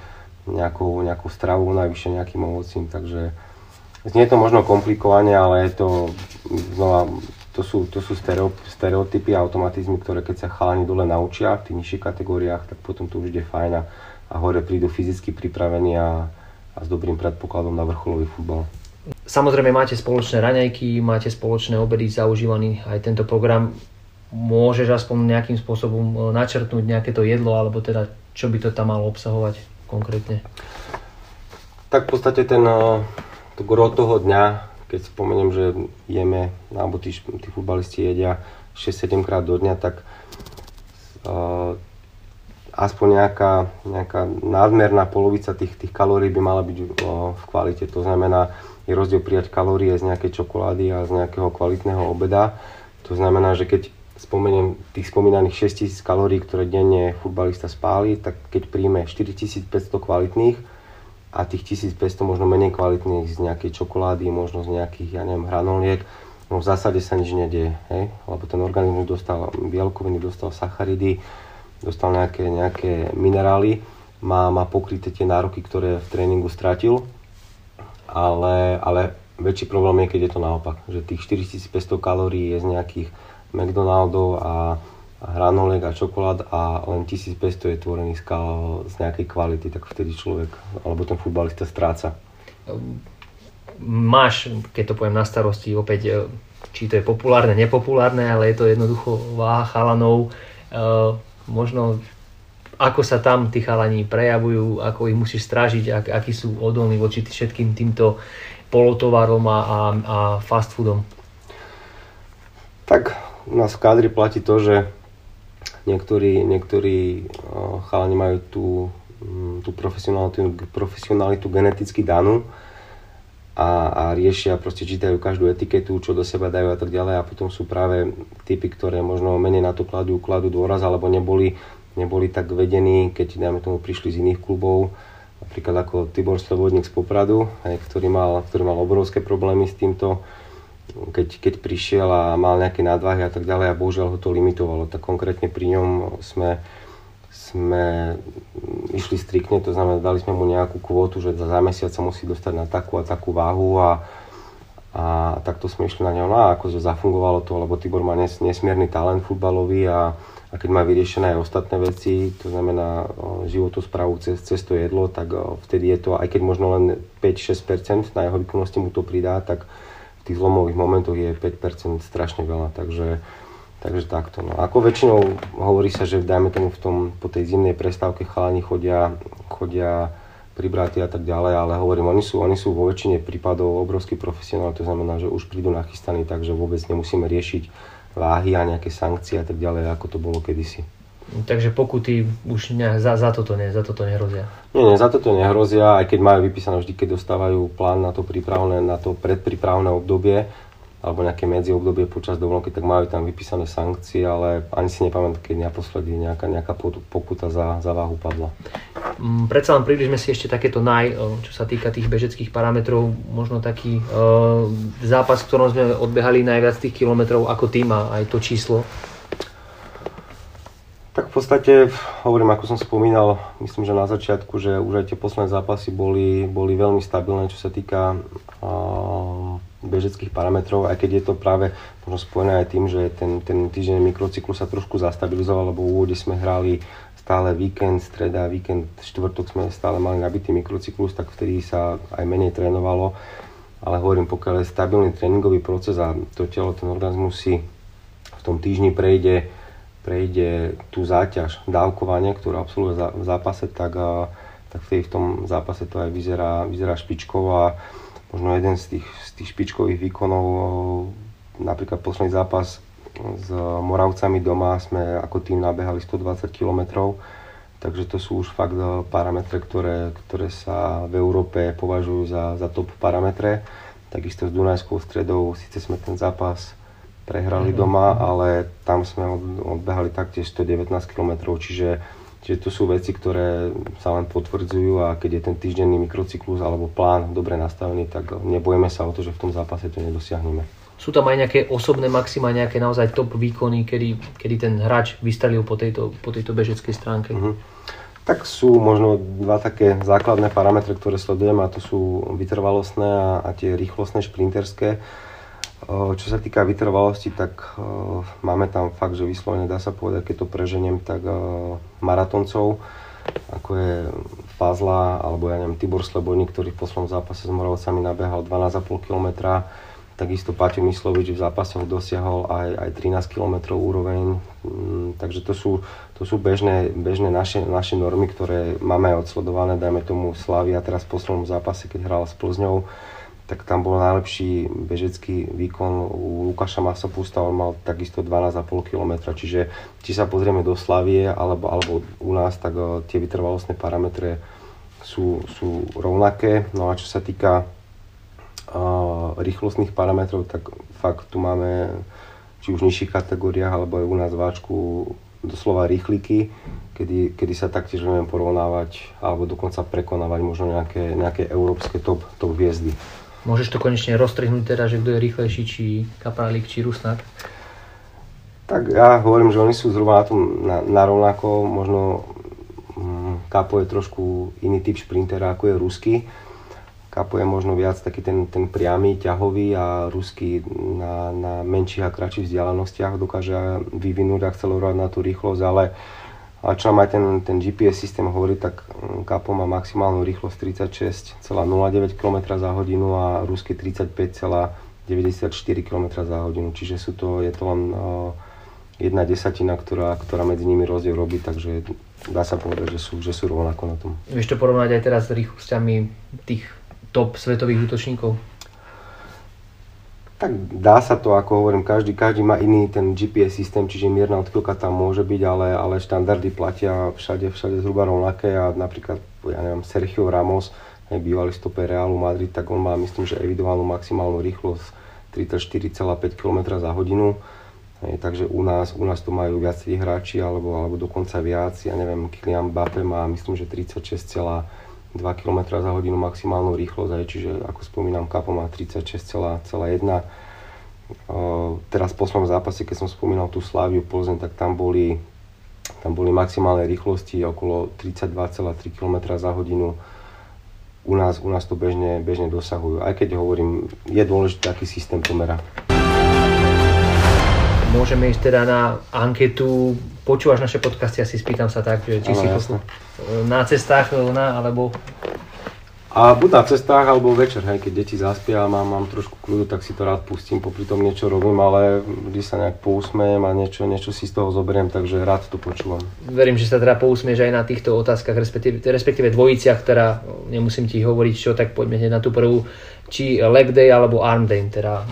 nejakou, nejakou stravou, najvyššie nejakým ovocím. Takže znie to možno komplikovane, ale je to znova to sú, to sú stereotypy a automatizmy, ktoré keď sa chalani dole naučia v tých nižších kategóriách, tak potom to už ide fajn a, a hore prídu fyzicky pripravení a, a s dobrým predpokladom na vrcholový futbal. Samozrejme máte spoločné raňajky, máte spoločné obedy, zaužívaný aj tento program. Môžeš aspoň nejakým spôsobom e, načrtnúť nejaké to jedlo, alebo teda čo by to tam malo obsahovať konkrétne? Tak v podstate ten, e, to gro toho dňa keď spomeniem, že jeme, alebo tí, tí futbalisti jedia 6-7 krát do dňa, tak uh, aspoň nejaká, nejaká nadmerná polovica tých, tých kalórií by mala byť uh, v kvalite. To znamená, je rozdiel prijať kalórie z nejakej čokolády a z nejakého kvalitného obeda. To znamená, že keď spomeniem tých spomínaných 6000 kalórií, ktoré denne futbalista spáli, tak keď príjme 4500 kvalitných, a tých 1500 možno menej kvalitných z nejakej čokolády, možno z nejakých, ja neviem, hranoliek, no v zásade sa nič nedieje, hej? lebo ten organizmus dostal bielkoviny, dostal sacharidy, dostal nejaké, nejaké minerály, má, má pokryté tie nároky, ktoré v tréningu stratil, ale, ale väčší problém je, keď je to naopak, že tých 4500 kalórií je z nejakých McDonaldov a hranolek a čokolád a len 1500 je tvorený z, z nejakej kvality, tak vtedy človek alebo ten futbalista stráca. Máš, keď to poviem na starosti, opäť e, či to je populárne, nepopulárne, ale je to jednoducho váha chalanov. E, možno ako sa tam tí chalani prejavujú, ako ich musíš strážiť, ak, akí sú odolní voči všetkým týmto polotovarom a, a, a fast foodom. Tak u nás v kádri platí to, že Niektorí, niektorí chalani majú tú, mm, tú profesionalitu, profesionalitu geneticky danú a, a riešia, proste čítajú každú etiketu, čo do seba dajú a tak ďalej a potom sú práve typy, ktoré možno menej na to kladú, kladú dôraz alebo neboli, neboli tak vedení, keď dajme tomu prišli z iných klubov, napríklad ako Tibor Slobodník z Popradu, ktorý mal, ktorý mal obrovské problémy s týmto, keď, keď prišiel a mal nejaké nadvahy a tak ďalej a bohužiaľ ho to limitovalo. Tak konkrétne pri ňom sme sme išli striktne, to znamená, dali sme mu nejakú kvotu, že za mesiac sa musí dostať na takú a takú váhu a, a takto sme išli na ňo. No a akože zafungovalo to, lebo Tibor má nes, nesmierny talent futbalový a, a keď má vyriešené aj ostatné veci, to znamená životosprávu cez, cez to jedlo, tak vtedy je to, aj keď možno len 5-6% na jeho výkonnosti mu to pridá, tak v tých zlomových momentoch je 5% strašne veľa. Takže Takže takto. No. Ako väčšinou hovorí sa, že dajme tomu v tom, po tej zimnej prestávke chalani chodia, chodia pribratí a tak ďalej, ale hovorím, oni sú, oni sú vo väčšine prípadov obrovský profesionál, to znamená, že už prídu nachystaní, takže vôbec nemusíme riešiť váhy a nejaké sankcie a tak ďalej, ako to bolo kedysi. Takže pokuty už ne, za, za, toto ne, za toto nehrozia? Nie, nie, za toto nehrozia, aj keď majú vypísané vždy, keď dostávajú plán na to prípravné, na to predprípravné obdobie, alebo nejaké medzi obdobie počas dovolenky, tak majú tam vypísané sankcie, ale ani si nepamätám, keď naposledy nejaká, nejaká pokuta za, za váhu padla. Mm, predsa len približme si ešte takéto naj, čo sa týka tých bežeckých parametrov, možno taký uh, zápas, v ktorom sme odbehali najviac tých kilometrov ako tým a aj to číslo. Tak v podstate, hovorím, ako som spomínal, myslím, že na začiatku, že už aj tie posledné zápasy boli, boli veľmi stabilné, čo sa týka uh, bežeckých parametrov, aj keď je to práve možno spojené aj tým, že ten, ten týždeň mikrocyklus sa trošku zastabilizoval, lebo v úvode sme hrali stále víkend, streda, víkend, štvrtok sme stále mali nabitý mikrocyklus, tak vtedy sa aj menej trénovalo. Ale hovorím, pokiaľ je stabilný tréningový proces a to telo, ten organizmus si v tom týždni prejde, prejde tú záťaž dávkovania, ktorú absolvuje v zápase, tak, tak vtedy v tom zápase to aj vyzerá, vyzerá špičkovo a možno jeden z tých, z tých špičkových výkonov, napríklad posledný zápas s Moravcami doma sme ako tým nabehali 120 km, takže to sú už fakt e, parametre, ktoré, ktoré sa v Európe považujú za, za top parametre. Takisto s Dunajskou stredou, síce sme ten zápas prehrali mm-hmm. doma, ale tam sme odbehali taktiež 119 km, čiže Čiže to sú veci, ktoré sa len potvrdzujú a keď je ten týždenný mikrocyklus alebo plán dobre nastavený, tak nebojeme sa o to, že v tom zápase to nedosiahneme. Sú tam aj nejaké osobné maxima, nejaké naozaj top výkony, kedy, kedy ten hráč vystrelil po tejto, po tejto bežeckej stránke? Uh-huh. Tak sú možno dva také základné parametre, ktoré sledujem a to sú vytrvalostné a, a tie rýchlostné šprinterské. Čo sa týka vytrvalosti, tak máme tam fakt, že vyslovene dá sa povedať, keď to preženiem, tak maratoncov, ako je Fazla, alebo ja neviem, Tibor Slebojník, ktorý v poslednom zápase s Moravcami nabehal 12,5 km, takisto Paťo Myslovič v zápasoch dosiahol aj, aj 13 km úroveň, mm, takže to sú, to sú bežné, bežné naše, naše normy, ktoré máme odsledované, dajme tomu Slavia teraz v poslednom zápase, keď hral s Plzňou, tak tam bol najlepší bežecký výkon u Lukáša Masopusta, on mal takisto 12,5 km, čiže či sa pozrieme do Slavie alebo, alebo u nás, tak uh, tie vytrvalostné parametre sú, sú rovnaké. No a čo sa týka uh, rýchlostných parametrov, tak fakt tu máme či už v nižších kategóriách, alebo aj u nás váčku doslova rýchliky, kedy, kedy sa taktiež vieme porovnávať alebo dokonca prekonávať možno nejaké, nejaké európske top, top hviezdy. Môžeš to konečne roztrihnúť teda, že kto je rýchlejší, či Kaprálik, či Rusnak? Tak ja hovorím, že oni sú zhruba na tom na, na rovnako, možno mm, Kapo je trošku iný typ šprintera ako je Rusky. Kapo je možno viac taký ten, ten priamy, ťahový a Rusky na, na menších a kratších vzdialenostiach dokáže vyvinúť a akcelerovať na tú rýchlosť, ale a čo aj ten, ten GPS systém hovorí, tak Kapo má maximálnu rýchlosť 36,09 km za hodinu a ruský 35,94 km za hodinu. Čiže sú to, je to len jedna desatina, ktorá, ktorá medzi nimi rozdiel robí, takže dá sa povedať, že sú, že sú rovnako na tom. Vieš to porovnať aj teraz s rýchlosťami tých top svetových útočníkov? Tak dá sa to, ako hovorím, každý, každý má iný ten GPS systém, čiže mierna odchýlka tam môže byť, ale, ale štandardy platia všade, všade zhruba rovnaké a napríklad, ja neviem, Sergio Ramos, bývalý stoper Realu Madrid, tak on má, myslím, že evidovanú maximálnu rýchlosť 34,5 km za hodinu. Hej, takže u nás, u nás to majú viacerí hráči, alebo, alebo dokonca viac. Ja neviem, Kylian Mbappé má, myslím, že 36, 2 km za hodinu maximálnu rýchlosť, aj, čiže ako spomínam, Kapo má 36,1. Teraz v poslednom zápase, keď som spomínal tú Sláviu Plzeň, tak tam boli tam boli maximálne rýchlosti okolo 32,3 km za hodinu. U nás, u nás to bežne, bežne dosahujú. Aj keď hovorím, je dôležité, aký systém to merá. Môžeme ísť teda na anketu. Počúvaš naše podcasty, asi spýtam sa tak, že či si jasné. na cestách na, alebo A buď na cestách, alebo večer, hej, keď deti zaspia a mám, mám trošku kľudu, tak si to rád pustím, popri tom niečo robím, ale vždy sa nejak pousmejem a niečo, niečo si z toho zoberiem, takže rád to počúvam. verím, že sa teda pousmieš aj na týchto otázkach, respektíve, respektíve dvojiciach, ktorá nemusím ti hovoriť čo, tak poďme hneď na tú prvú, či leg day alebo arm day, teda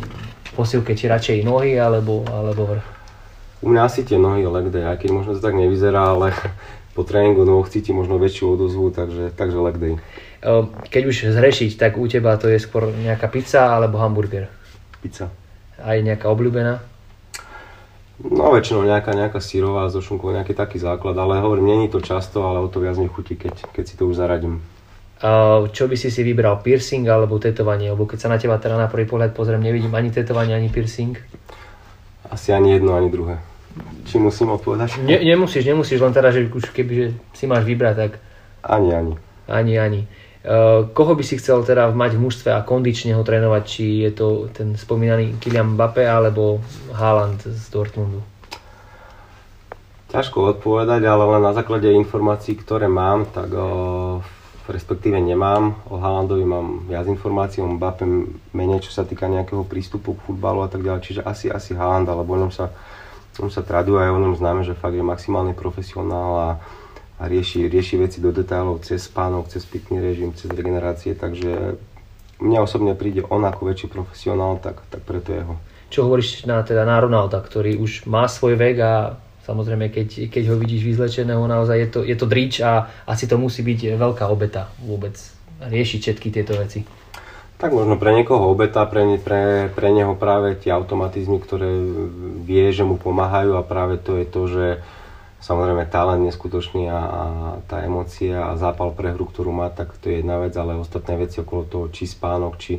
posilke, či radšej nohy alebo, alebo vrch. U mňa asi tie nohy leg day, aj keď možno to tak nevyzerá, ale po tréningu nôh cítim možno väčšiu odozvu, takže, takže leg day. Ehm, Keď už zrešiť, tak u teba to je skôr nejaká pizza alebo hamburger. Pizza. Aj nejaká obľúbená. No väčšinou nejaká, nejaká sírová so šunkou, nejaký taký základ, ale hovorím, není to často, ale o to viac mi chutí, keď, keď si to už zaradím. Ehm, Čo by si si vybral, piercing alebo tetovanie? Lebo keď sa na teba teda na prvý pohľad pozriem, nevidím ani tetovanie, ani piercing. Asi ani jedno, ani druhé. Či musím odpovedať? Ne, nemusíš, nemusíš, len teda, že už kebyže si máš vybrať, tak Ani, ani. ani, ani. Ehm, Koho by si chcel teda mať v mužstve a kondične ho trénovať? Či je to ten spomínaný Kylian Mbappé alebo Haaland z Dortmundu? Ťažko odpovedať, ale len na základe informácií, ktoré mám, tak o, respektíve nemám. O Haalandovi mám viac informácií, o Mbappé menej, čo sa týka nejakého prístupu k futbalu a tak ďalej. Čiže asi, asi Haaland, alebo o ňom sa, o sa traduje aj o ňom známe, že fakt je maximálny profesionál a, a rieši, rieši veci do detailov cez spánok, cez pitný režim, cez regenerácie, takže mne osobne príde on ako väčší profesionál, tak, tak preto jeho. Čo hovoríš na, teda na Ronalda, ktorý už má svoj vek a samozrejme, keď, keď ho vidíš vyzlečeného, naozaj je to, je to drič a asi to musí byť veľká obeta vôbec riešiť všetky tieto veci. Tak možno pre niekoho obeta, pre, ne, pre, pre neho práve tie automatizmy, ktoré vie, že mu pomáhajú a práve to je to, že samozrejme talent neskutočný a, a tá emócia a zápal pre hru, ktorú má, tak to je jedna vec, ale ostatné veci okolo toho, či spánok, či,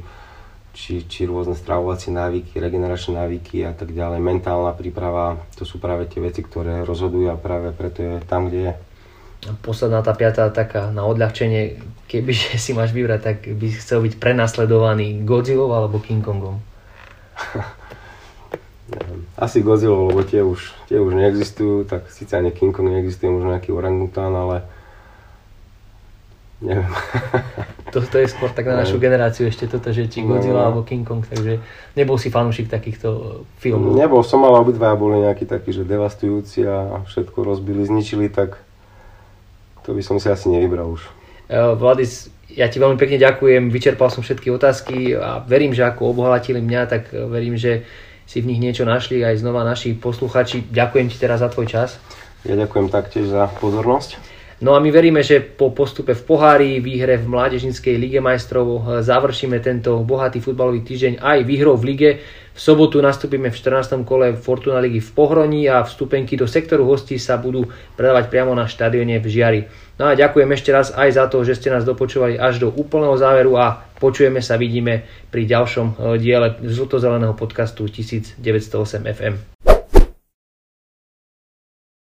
či, či rôzne stravovacie návyky, regeneračné návyky a tak ďalej, mentálna príprava, to sú práve tie veci, ktoré rozhodujú a práve preto je tam, kde je. Posledná tá piatá taká na odľahčenie, kebyže si máš vybrať, tak by si chcel byť prenasledovaný Godzillou alebo King Kongom. Asi Godzilla, lebo tie už, tie už neexistujú, tak síce ani King Kong neexistuje, možno nejaký orangután, ale neviem. To, to je skôr tak na našu generáciu ešte toto, že či Godzilla No. alebo King Kong, takže nebol si fanúšik takýchto filmov. Nebol som, ale obidvaja boli nejakí takí, že devastujúci a všetko rozbili, zničili, tak to by som si asi nevybral už. Eh, Vladis, ja ti veľmi pekne ďakujem, vyčerpal som všetky otázky a verím, že ako obohatili mňa, tak eh, verím, že si v nich niečo našli aj znova naši posluchači. Ďakujem ti teraz za tvoj čas. Ja ďakujem taktiež za pozornosť. No a my veríme, že po postupe v pohári, výhre v Mládežnickej lige majstrov eh, završíme tento bohatý futbalový týždeň aj výhrou v lige. V sobotu nastúpime v 14. kole Fortuna ligy v Pohroní a vstupenky do sektoru hostí sa budú predávať priamo na štadióne v Žiari. No a ďakujem ešte raz aj za to, že ste nás dopočúvali až do úplného záveru a počujeme sa, vidíme pri ďalšom eh, diele žltozeleného podcastu 1908 FM.